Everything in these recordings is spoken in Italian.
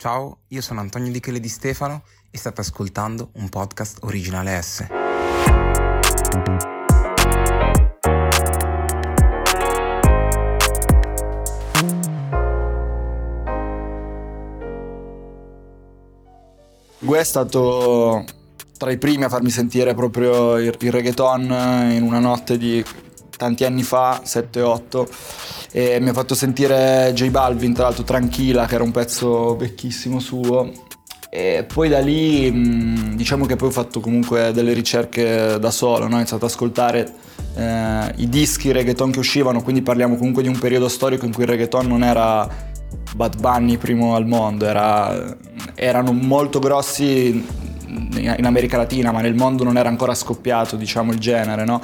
Ciao, io sono Antonio Di Chele di Stefano e state ascoltando un podcast originale S. Gue è stato tra i primi a farmi sentire proprio il, il reggaeton in una notte di tanti anni fa, 7-8, e mi ha fatto sentire J Balvin, tra l'altro Tranquilla, che era un pezzo vecchissimo suo. E poi da lì diciamo che poi ho fatto comunque delle ricerche da solo, no? ho iniziato ad ascoltare eh, i dischi reggaeton che uscivano, quindi parliamo comunque di un periodo storico in cui il reggaeton non era Bad Bunny primo al mondo, era, erano molto grossi in America Latina, ma nel mondo non era ancora scoppiato, diciamo, il genere, no?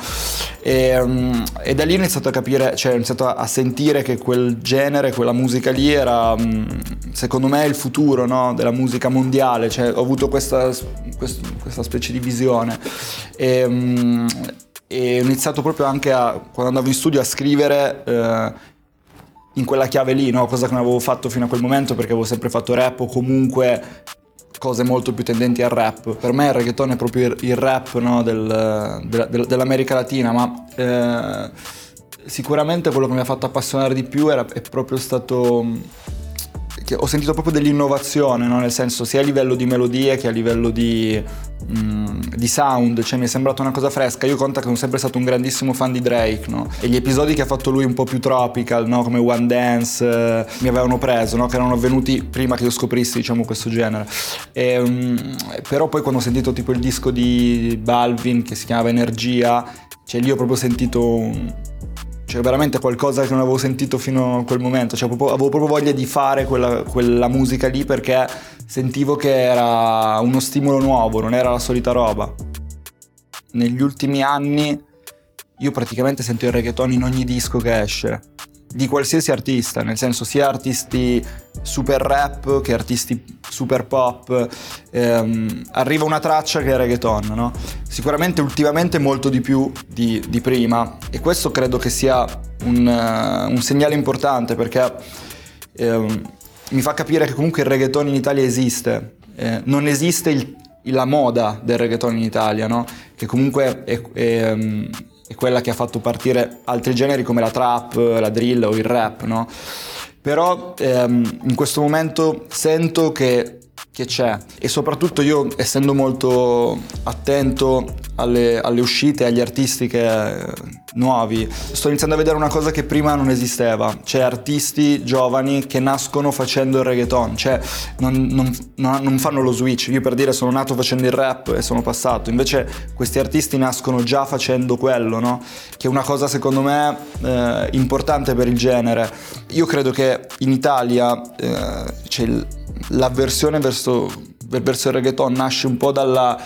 E, um, e, da lì ho iniziato a capire, cioè ho iniziato a sentire che quel genere, quella musica lì era, um, secondo me, il futuro, no? Della musica mondiale, cioè ho avuto questa, questa, questa specie di visione. E, um, e, ho iniziato proprio anche a, quando andavo in studio a scrivere eh, in quella chiave lì, no? cosa che non avevo fatto fino a quel momento perché avevo sempre fatto rap o comunque cose molto più tendenti al rap. Per me il reggaeton è proprio il rap no, del, del, dell'America Latina, ma eh, sicuramente quello che mi ha fatto appassionare di più era, è proprio stato ho sentito proprio dell'innovazione, no? nel senso sia a livello di melodie che a livello di, mm, di, sound, cioè mi è sembrata una cosa fresca. Io conto che sono sempre stato un grandissimo fan di Drake, no? E gli episodi che ha fatto lui un po' più tropical, no? come One Dance, eh, mi avevano preso, che erano avvenuti prima che io scoprissi diciamo, questo genere. E, um, però poi quando ho sentito tipo il disco di Balvin che si chiamava Energia, cioè lì ho proprio sentito un cioè veramente qualcosa che non avevo sentito fino a quel momento, cioè, proprio, avevo proprio voglia di fare quella, quella, musica lì perché sentivo che era uno stimolo nuovo, non era la solita roba. Negli ultimi anni io praticamente sento il reggaeton in ogni disco che esce di qualsiasi artista, nel senso sia artisti super rap che artisti super pop, ehm, arriva una traccia che è reggaeton, no? Sicuramente ultimamente molto di più di, di prima e questo credo che sia un, uh, un segnale importante perché ehm, mi fa capire che comunque il reggaeton in Italia esiste, eh, non esiste il, la moda del reggaeton in Italia, no? Che comunque è, è um, è quella che ha fatto partire altri generi come la trap, la drill o il rap, no? Però ehm, in questo momento sento che, che, c'è. E soprattutto io essendo molto attento alle, alle uscite, agli artisti che, nuovi, sto iniziando a vedere una cosa che prima non esisteva, cioè artisti giovani che nascono facendo il reggaeton, cioè non, non, non fanno lo switch, io per dire sono nato facendo il rap e sono passato, invece questi artisti nascono già facendo quello, no? Che è una cosa secondo me eh, importante per il genere. Io credo che in Italia eh, cioè, l'avversione verso, verso il reggaeton nasce un po' dalla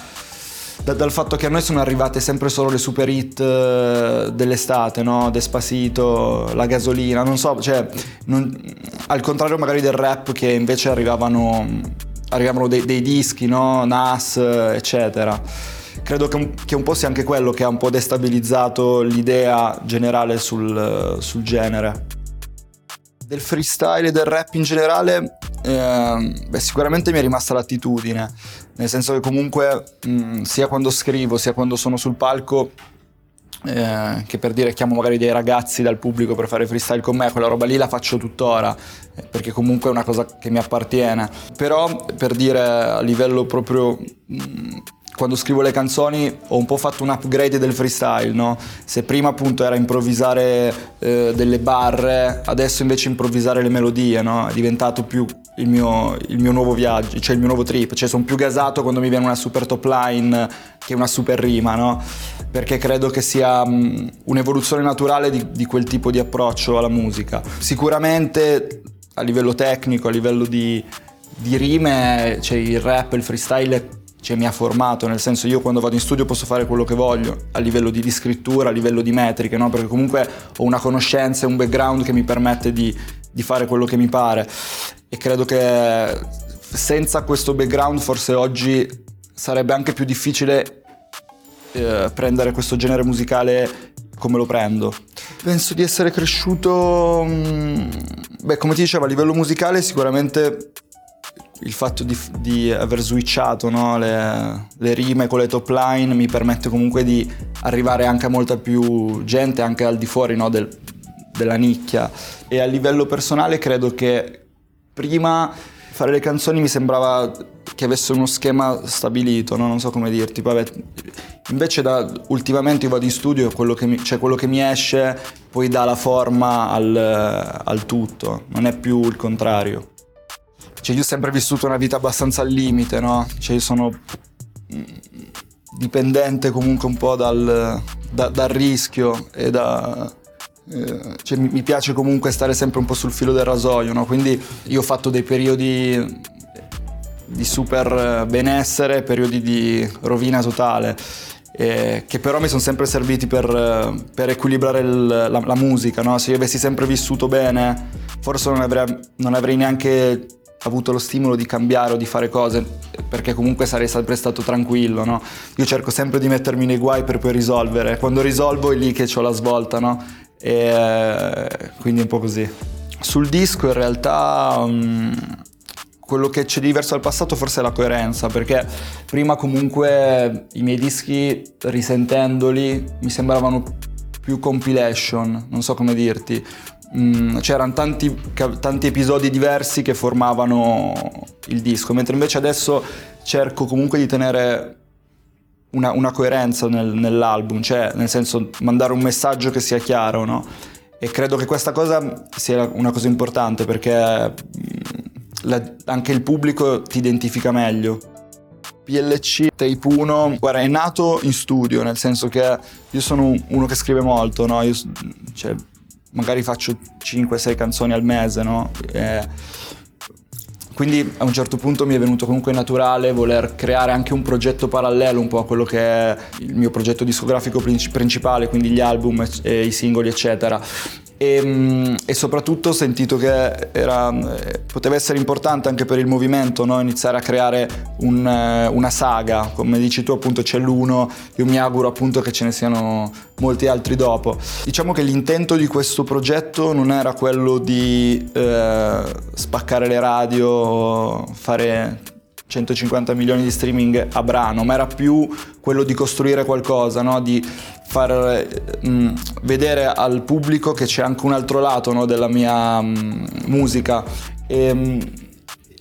da, dal fatto che a noi sono arrivate sempre solo le super hit uh, dell'estate, no? Despacito, la gasolina, non so, cioè, non, al contrario magari del rap che invece arrivavano, arrivavano dei, dei dischi, no? Nas, eccetera. Credo che un, che un, po' sia anche quello che ha un po' destabilizzato l'idea generale sul, sul genere. Del freestyle e del rap in generale, eh, beh, sicuramente mi è rimasta l'attitudine nel senso che comunque mh, sia quando scrivo sia quando sono sul palco eh, che per dire chiamo magari dei ragazzi dal pubblico per fare freestyle con me, quella roba lì la faccio tuttora, eh, perché comunque è una cosa che mi appartiene. Però per dire a livello proprio mh, quando scrivo le canzoni ho un po' fatto un upgrade del freestyle, no? Se prima appunto era improvvisare eh, delle barre, adesso invece improvvisare le melodie, no? È diventato più il mio, il mio, nuovo viaggio, cioè il mio nuovo trip, cioè sono più gasato quando mi viene una super top line che una super rima, no? Perché credo che sia um, un'evoluzione naturale di, di quel tipo di approccio alla musica. Sicuramente a livello tecnico, a livello di, di rime, cioè il rap, il freestyle cioè, mi ha formato, nel senso io quando vado in studio posso fare quello che voglio, a livello di, di scrittura, a livello di metriche, no? perché comunque ho una conoscenza e un background che mi permette di, di fare quello che mi pare e credo che senza questo background forse oggi sarebbe anche più difficile eh, prendere questo genere musicale come lo prendo. Penso di essere cresciuto, mh, mm, beh come ti dicevo a livello musicale sicuramente il fatto di, di aver switchato no, le, le, rime con le top line mi permette comunque di arrivare anche a molta più gente, anche al di fuori no, del, della nicchia. E a livello personale credo che prima fare le canzoni mi sembrava che avesse uno schema stabilito, no? non so come dirti. Vabbè, invece da, ultimamente io vado in studio, quello che mi, cioè quello che mi esce poi dà la forma al, al tutto, non è più il contrario. Cioè io ho sempre vissuto una vita abbastanza al limite, no? Cioè io sono mm, dipendente comunque un po' dal, da, dal rischio e da... Eh, cioè mi, mi, piace comunque stare sempre un po' sul filo del rasoio, no? Quindi io ho fatto dei periodi di super benessere, periodi di rovina totale. Eh, che però mi sono sempre serviti per, per equilibrare il, la, la, musica, no? Se io avessi sempre vissuto bene, forse non avrei, non avrei neanche avuto lo stimolo di cambiare o di fare cose perché comunque sarei sempre stato tranquillo, no? Io cerco sempre di mettermi nei guai per poi risolvere. Quando risolvo è lì che ho la svolta, no? E quindi è un po' così. Sul disco in realtà um, quello che c'è di diverso dal passato forse è la coerenza, perché prima comunque i miei dischi risentendoli mi sembravano più compilation, non so come dirti Mm, c'erano tanti, tanti, episodi diversi che formavano il disco, mentre invece adesso cerco comunque di tenere una, una coerenza nel, nell'album, cioè nel senso mandare un messaggio che sia chiaro, no? E credo che questa cosa sia una cosa importante perché mm, la, anche il pubblico ti identifica meglio. PLC Tape 1 guarda, è nato in studio, nel senso che io sono uno che scrive molto, no? Io, cioè, magari faccio 5-6 canzoni al mese, no? E quindi a un certo punto mi è venuto comunque naturale voler creare anche un progetto parallelo un po' a quello che è il mio progetto discografico principale, quindi gli album e i singoli eccetera. E, mm, e, soprattutto ho sentito che era, eh, poteva essere importante anche per il movimento no? iniziare a creare un, eh, una saga, come dici tu appunto c'è l'uno, io mi auguro appunto che ce ne siano molti altri dopo. Diciamo che l'intento di questo progetto non era quello di eh, spaccare le radio, fare 150 milioni di streaming a brano, ma era più quello di costruire qualcosa, no? di far mh, mm, vedere al pubblico che c'è anche un altro lato no, della mia mh, mm, musica. E, mh, mm,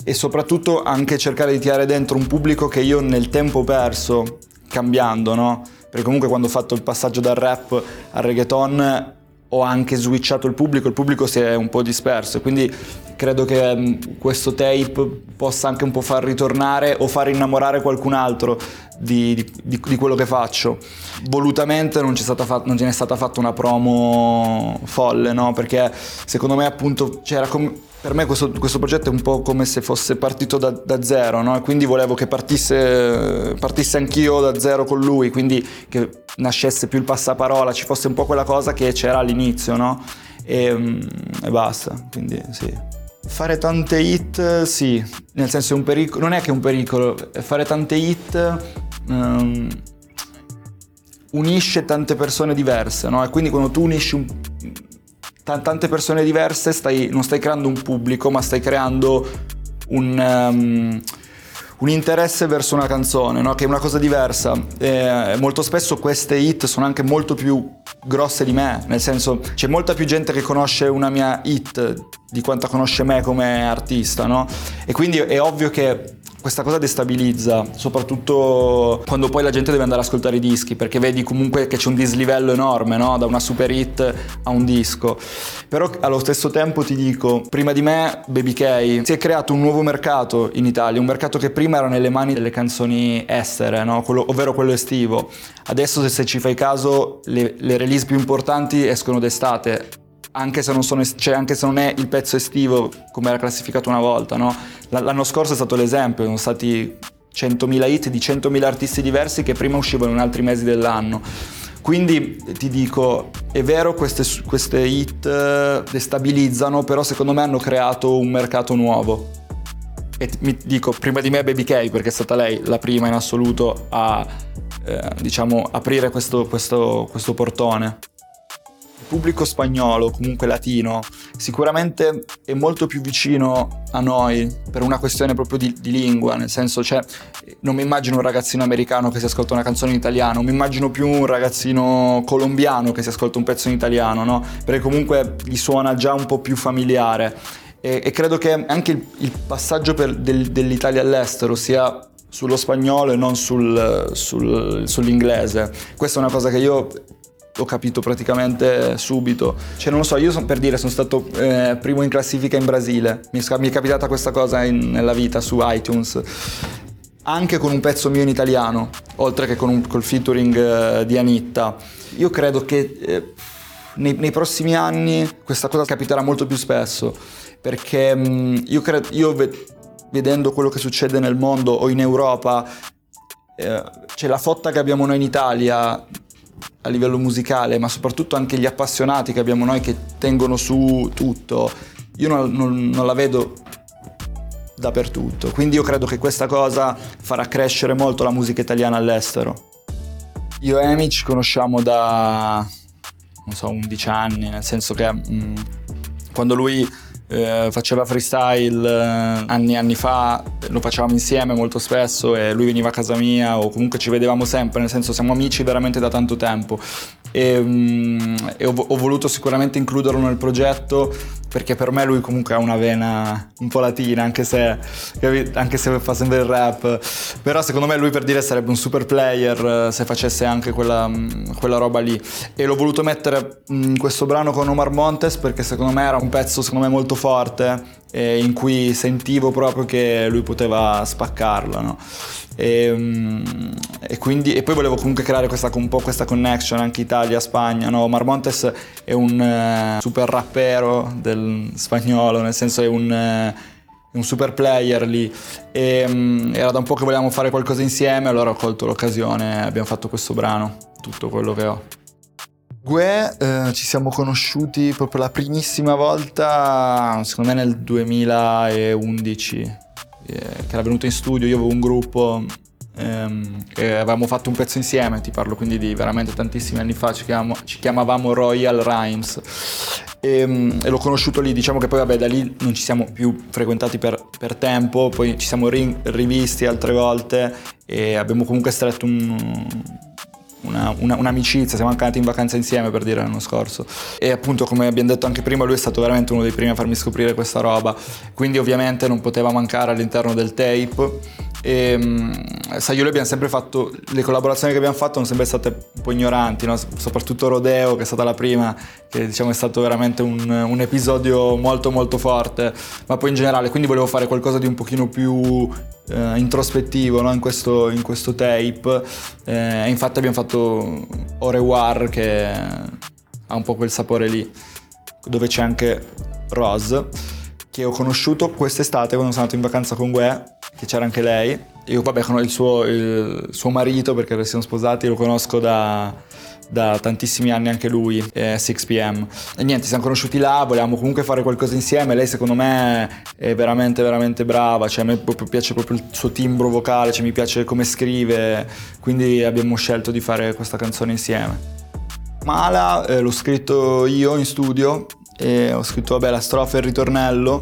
e, soprattutto anche cercare di tirare dentro un pubblico che io nel tempo perso cambiando, no? Perché comunque quando ho fatto il passaggio dal rap al reggaeton ho anche switchato il pubblico, il pubblico si è un po' disperso, quindi credo che questo tape possa anche un po' far ritornare o far innamorare qualcun altro di, di, di quello che faccio. Volutamente non, fat- non ce n'è stata fatta una promo folle, no? Perché secondo me appunto c'era come per me questo, questo, progetto è un po' come se fosse partito da, da zero, no? Quindi volevo che partisse, partisse, anch'io da zero con lui, quindi che nascesse più il passaparola, ci fosse un po' quella cosa che c'era all'inizio, no? E, mm, e basta, quindi sì. Fare tante hit, sì, nel senso è un pericolo, non è che è un pericolo, fare tante hit um, unisce tante persone diverse, no? E quindi quando tu unisci un, t- tante persone diverse stai, non stai creando un pubblico, ma stai creando un... Um, un interesse verso una canzone, no? che è una cosa diversa. E molto spesso queste hit sono anche molto più grosse di me, nel senso c'è molta più gente che conosce una mia hit di quanta conosce me come artista, no? E quindi è ovvio che questa cosa destabilizza, soprattutto quando poi la gente deve andare ad ascoltare i dischi, perché vedi comunque che c'è un dislivello enorme, no? Da una super hit a un disco. Però allo stesso tempo ti dico, prima di me Baby K si è creato un nuovo mercato in Italia, un mercato che prima era nelle mani delle canzoni estere, no? quello, ovvero quello estivo. Adesso se ci fai caso le, le release più importanti escono d'estate anche se, sono, cioè anche se, non è il pezzo estivo come era classificato una volta, no? L'anno scorso è stato l'esempio, sono stati 100.000 hit di 100.000 artisti diversi che prima uscivano in altri mesi dell'anno. Quindi ti dico, è vero queste, queste hit eh, destabilizzano, però secondo me hanno creato un mercato nuovo. E mi dico, prima di me Baby K, perché è stata lei la prima in assoluto a, eh, diciamo, aprire questo, questo, questo portone pubblico spagnolo, comunque latino, sicuramente è molto più vicino a noi per una questione proprio di, di lingua, nel senso, cioè, non mi immagino un ragazzino americano che si ascolta una canzone in italiano, mi immagino più un ragazzino colombiano che si ascolta un pezzo in italiano, no? Perché comunque gli suona già un po' più familiare. E, e credo che anche il, il passaggio del, dell'Italia all'estero sia sullo spagnolo e non sul, sul, sull'inglese. Questa è una cosa che io ho capito praticamente subito. Cioè, non lo so, io son, per dire sono stato eh, primo in classifica in Brasile. Mi, mi è capitata questa cosa in, nella vita su iTunes. Anche con un pezzo mio in italiano, oltre che con un, col featuring eh, di Anitta. Io credo che eh, nei, nei, prossimi anni questa cosa capiterà molto più spesso. Perché mh, mm, io, credo, io vedendo quello che succede nel mondo o in Europa, eh, c'è la fotta che abbiamo noi in Italia a livello musicale, ma soprattutto anche gli appassionati che abbiamo noi che tengono su tutto, io non, non, non la vedo dappertutto. Quindi io credo che questa cosa farà crescere molto la musica italiana all'estero. Io e Amy ci conosciamo da, non so, 11 anni, nel senso che mh, mm, quando lui eh, faceva freestyle eh, anni e anni fa, lo facevamo insieme molto spesso e lui veniva a casa mia o comunque ci vedevamo sempre, nel senso siamo amici veramente da tanto tempo. E, um, e ho, ho, voluto sicuramente includerlo nel progetto perché per me lui comunque ha una vena un po' latina anche se, anche se fa sempre il rap. Però secondo me lui per dire sarebbe un super player eh, se facesse anche quella, quella roba lì. E l'ho voluto mettere in questo brano con Omar Montes perché secondo me era un pezzo secondo me molto forte in cui sentivo proprio che lui poteva spaccarla no? E, mm, e, quindi, e, poi volevo comunque creare questa, un po' questa connection anche Italia-Spagna. No? Marmontes è un uh, super rappero del spagnolo, nel senso è un... Uh, un super player lì e um, era da un po' che volevamo fare qualcosa insieme allora ho colto l'occasione e abbiamo fatto questo brano tutto quello che ho Gue eh, ci siamo conosciuti proprio la primissima volta secondo me nel 2011 che era venuto in studio, io avevo un gruppo ehm, e avevamo fatto un pezzo insieme, ti parlo quindi di veramente tantissimi anni fa, ci, chiamo, ci chiamavamo Royal Rhymes. E, ehm, e, l'ho conosciuto lì, diciamo che poi vabbè da lì non ci siamo più frequentati per, per tempo, poi ci siamo ri, rivisti altre volte e abbiamo comunque stretto un, una, una, un'amicizia, siamo anche andati in vacanza insieme per dire l'anno scorso. E appunto come abbiamo detto anche prima lui è stato veramente uno dei primi a farmi scoprire questa roba, quindi ovviamente non poteva mancare all'interno del tape e ehm, sai, io lui abbiamo sempre fatto, le collaborazioni che abbiamo fatto sono sempre state un po' ignoranti, no? soprattutto Rodeo che è stata la prima, che diciamo è stato veramente un, un, episodio molto molto forte, ma poi in generale, quindi volevo fare qualcosa di un pochino più eh, introspettivo no? in, questo, in, questo, tape, eh, infatti abbiamo fatto Ore War che ha un po' quel sapore lì, dove c'è anche Rose che ho conosciuto quest'estate quando sono andato in vacanza con Gue, che c'era anche lei. Io vabbè con il suo, il suo marito, perché siamo sposati, lo conosco da, da tantissimi anni anche lui, eh, 6pm. E niente, siamo conosciuti là, volevamo comunque fare qualcosa insieme. Lei secondo me è veramente, veramente brava, cioè a me proprio, piace proprio il suo timbro vocale, cioè mi piace come scrive, quindi abbiamo scelto di fare questa canzone insieme. Mala eh, l'ho scritto io in studio ho scritto vabbè la strofa e il ritornello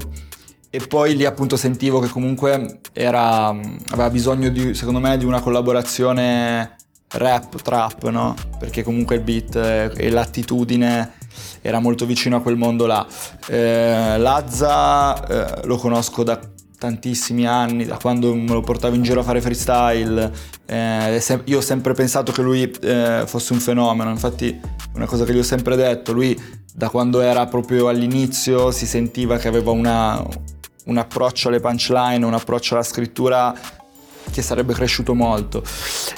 e poi lì appunto sentivo che comunque era, aveva bisogno di, secondo me di una collaborazione rap, trap, no? Perché comunque il beat e l'attitudine era molto vicino a quel mondo là. Eh, Lazza eh, lo conosco da tantissimi anni, da quando me lo portavo in giro a fare freestyle. Eh, io ho sempre pensato che lui eh, fosse un fenomeno, infatti una cosa che gli ho sempre detto, lui da quando era proprio all'inizio si sentiva che aveva una, un approccio alle punchline, un approccio alla scrittura che sarebbe cresciuto molto.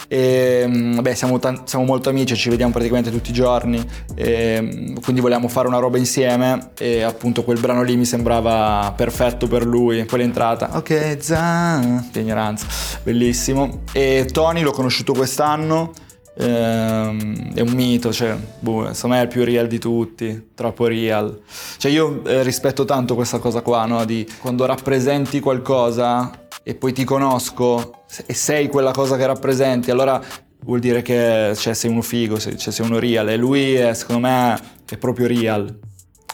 E, mm, vabbè, siamo, t- siamo, molto amici, ci vediamo praticamente tutti i giorni, e, mm, quindi volevamo fare una roba insieme e appunto quel brano lì mi sembrava perfetto per lui. Poi l'entrata, ok, zan, che ignoranza, bellissimo. E Tony l'ho conosciuto quest'anno ehm, è un mito, cioè, boh, secondo me è il più real di tutti, troppo real. Cioè io eh, rispetto tanto questa cosa qua, no? Di quando rappresenti qualcosa e poi ti conosco e sei quella cosa che rappresenti, allora vuol dire che cioè, sei uno figo, cioè, sei uno real e lui è, secondo me è proprio real.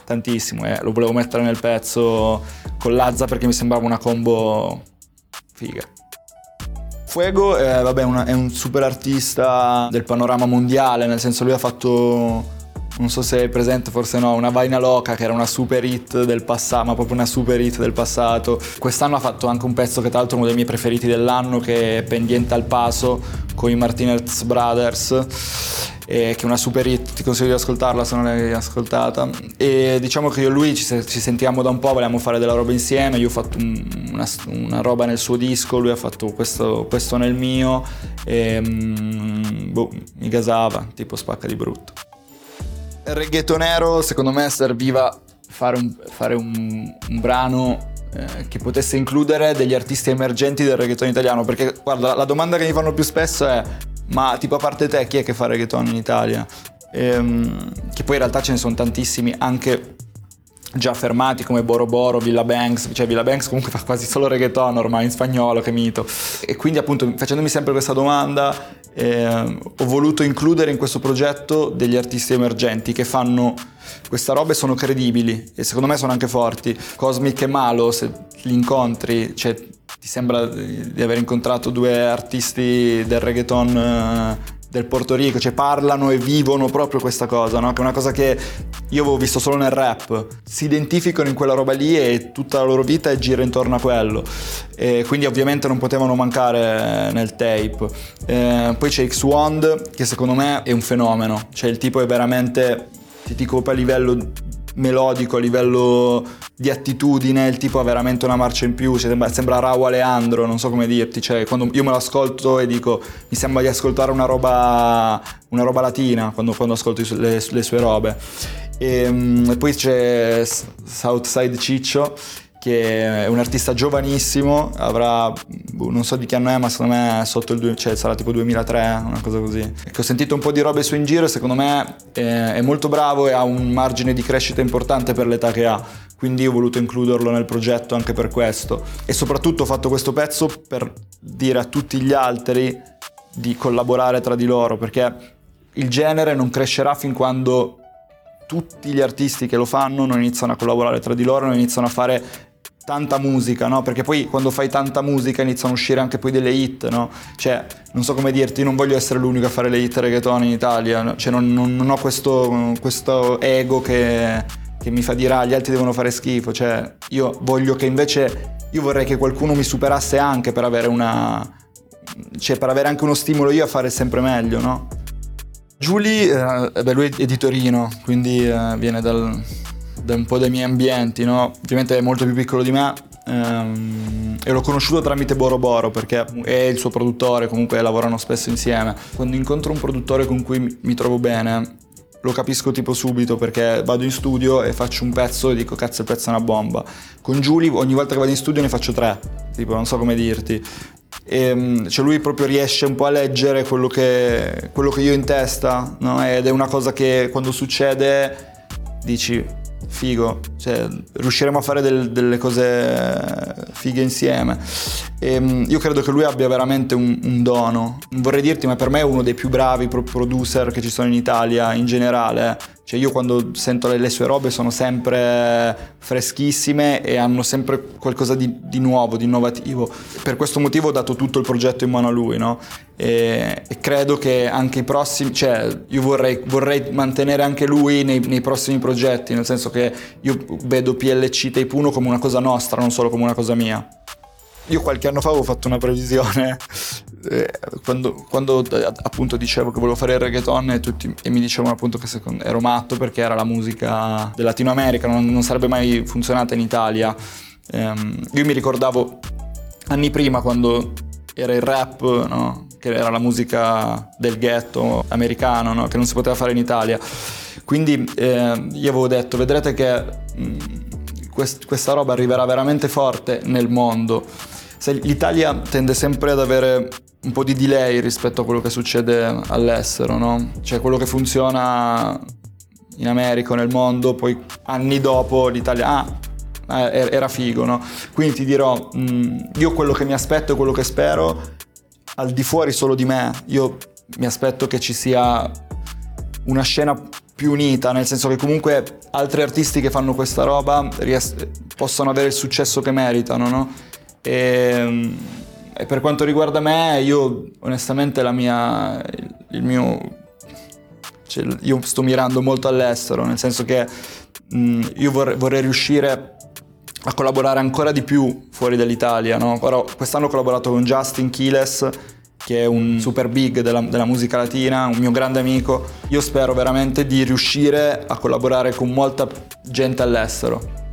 tantissimo e lo volevo mettere nel pezzo con Lazza perché mi sembrava una combo figa. Fuego è, vabbè, una, è un super artista del panorama mondiale, nel senso lui ha fatto non so se è presente, forse no, una Vaina Loca che era una super hit del passato, ma proprio una super hit del passato. Quest'anno ha fatto anche un pezzo che tra l'altro è uno dei miei preferiti dell'anno, che è Pendiente al Paso con i Martinez Brothers, che è una super hit, ti consiglio di ascoltarla se non l'hai ascoltata. E diciamo che io e lui ci, ci sentiamo da un po', volevamo fare della roba insieme, io ho fatto un, una, una, roba nel suo disco, lui ha fatto questo, questo nel mio, e mm, boh, mi gasava, tipo spacca di brutto reggaetonero secondo me serviva fare un, fare un, un brano eh, che potesse includere degli artisti emergenti del reggaeton italiano perché guarda la domanda che mi fanno più spesso è ma tipo a parte te chi è che fa reggaeton in Italia? Ehm, che poi in realtà ce ne sono tantissimi anche già fermati come Boro Boro, Villa Banks, cioè Villa Banks comunque fa quasi solo reggaeton ormai in spagnolo, che mito. E quindi appunto facendomi sempre questa domanda eh, ho voluto includere in questo progetto degli artisti emergenti che fanno questa roba e sono credibili e secondo me sono anche forti. Cosmic e Malo, se li incontri, cioè ti sembra di aver incontrato due artisti del reggaeton eh, del Porto Rico, cioè parlano e vivono proprio questa cosa, no? che è una cosa che io avevo visto solo nel rap, si identificano in quella roba lì e tutta la loro vita gira intorno a quello, e quindi ovviamente non potevano mancare nel tape. E poi c'è X-Wand che secondo me è un fenomeno, cioè il tipo è veramente, ti dico a livello melodico, a livello di attitudine, il tipo ha veramente una marcia in più, sembra, sembra Raul Aleandro, non so come dirti, cioè quando io me lo ascolto e dico mi sembra di ascoltare una roba, una roba latina quando, quando ascolto le, le, sue robe. E, um, e poi c'è Southside Ciccio che è un artista giovanissimo, avrà, boh, non so di che anno è, ma secondo me sotto il, cioè sarà tipo 2003, una cosa così. Ecco, ho sentito un po' di robe su in giro, secondo me è, è molto bravo e ha un margine di crescita importante per l'età che ha quindi ho voluto includerlo nel progetto anche per questo e soprattutto ho fatto questo pezzo per dire a tutti gli altri di collaborare tra di loro perché il genere non crescerà fin quando tutti gli artisti che lo fanno non iniziano a collaborare tra di loro, non iniziano a fare tanta musica, no? Perché poi quando fai tanta musica iniziano a uscire anche poi delle hit, no? Cioè, non so come dirti, non voglio essere l'unico a fare le hit reggaeton in Italia, no? cioè non, non, non ho questo, questo, ego che, che mi fa dire ah gli altri devono fare schifo, cioè io voglio che invece, io vorrei che qualcuno mi superasse anche per avere una, cioè per avere anche uno stimolo io a fare sempre meglio, no? Giulie, eh, beh, lui è di Torino, quindi eh, viene dal, da un po' dai miei ambienti, no? Ovviamente è molto più piccolo di me ehm, e l'ho conosciuto tramite Boro Boro perché è il suo produttore, comunque lavorano spesso insieme. Quando incontro un produttore con cui mi trovo bene, lo capisco tipo subito perché vado in studio e faccio un pezzo e dico cazzo il pezzo è una bomba. Con Giulie ogni volta che vado in studio ne faccio tre, tipo non so come dirti. E, ehm, cioè lui proprio riesce un po' a leggere quello che, quello che io ho in testa no? ed è una cosa che quando succede dici figo, cioè, riusciremo a fare del, delle cose fighe insieme. E, ehm, io credo che lui abbia veramente un, un, dono. Vorrei dirti, ma per me è uno dei più bravi producer che ci sono in Italia in generale. Cioè io quando sento le, le sue robe sono sempre freschissime e hanno sempre qualcosa di, di, nuovo, di innovativo. Per questo motivo ho dato tutto il progetto in mano a lui, no? E, e credo che anche i prossimi, cioè io vorrei, vorrei mantenere anche lui nei, nei, prossimi progetti, nel senso che io vedo PLC Tape 1 come una cosa nostra, non solo come una cosa mia. Io qualche anno fa avevo fatto una previsione eh, quando, quando, eh, appunto dicevo che volevo fare il reggaeton e, tutti, e mi dicevano appunto che secondo, ero matto perché era la musica del Latino America, non, non sarebbe mai funzionata in Italia. Um, io mi ricordavo anni prima quando era il rap, no? che era la musica del ghetto americano, no? che non si poteva fare in Italia. Quindi eh, io avevo detto, vedrete che mh, mm, quest- questa roba arriverà veramente forte nel mondo l'Italia tende sempre ad avere un po' di delay rispetto a quello che succede all'estero, no? Cioè quello che funziona in America o nel mondo, poi anni dopo l'Italia... Ah, eh, era figo, no? Quindi ti dirò, mm, io quello che mi aspetto e quello che spero, al di fuori solo di me, io mi aspetto che ci sia una scena più unita, nel senso che comunque altri artisti che fanno questa roba ries- possono avere il successo che meritano, no? E, e, per quanto riguarda me, io onestamente la mia, il, mio, cioè, io sto mirando molto all'estero, nel senso che mh, io vorrei, vorrei riuscire a collaborare ancora di più fuori dall'Italia, no? Ora, quest'anno ho collaborato con Justin Kiles che è un super big della, della, musica latina, un mio grande amico. Io spero veramente di riuscire a collaborare con molta gente all'estero.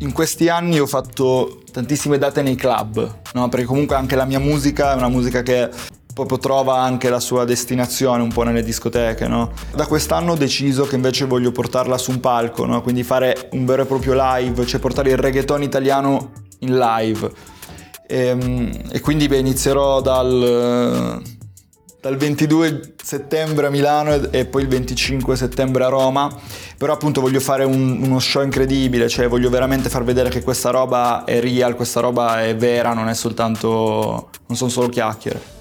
In questi anni ho fatto tantissime date nei club, no? perché comunque anche la mia musica è una musica che proprio trova anche la sua destinazione un po' nelle discoteche. No? Da quest'anno ho deciso che invece voglio portarla su un palco, no? quindi fare un vero e proprio live, cioè portare il reggaeton italiano in live e, ehm, e quindi beh, inizierò dal, dal 22 settembre a Milano e poi il 25 settembre a Roma, però appunto voglio fare un, uno show incredibile, cioè voglio veramente far vedere che questa roba è real, questa roba è vera, non è soltanto, non sono solo chiacchiere.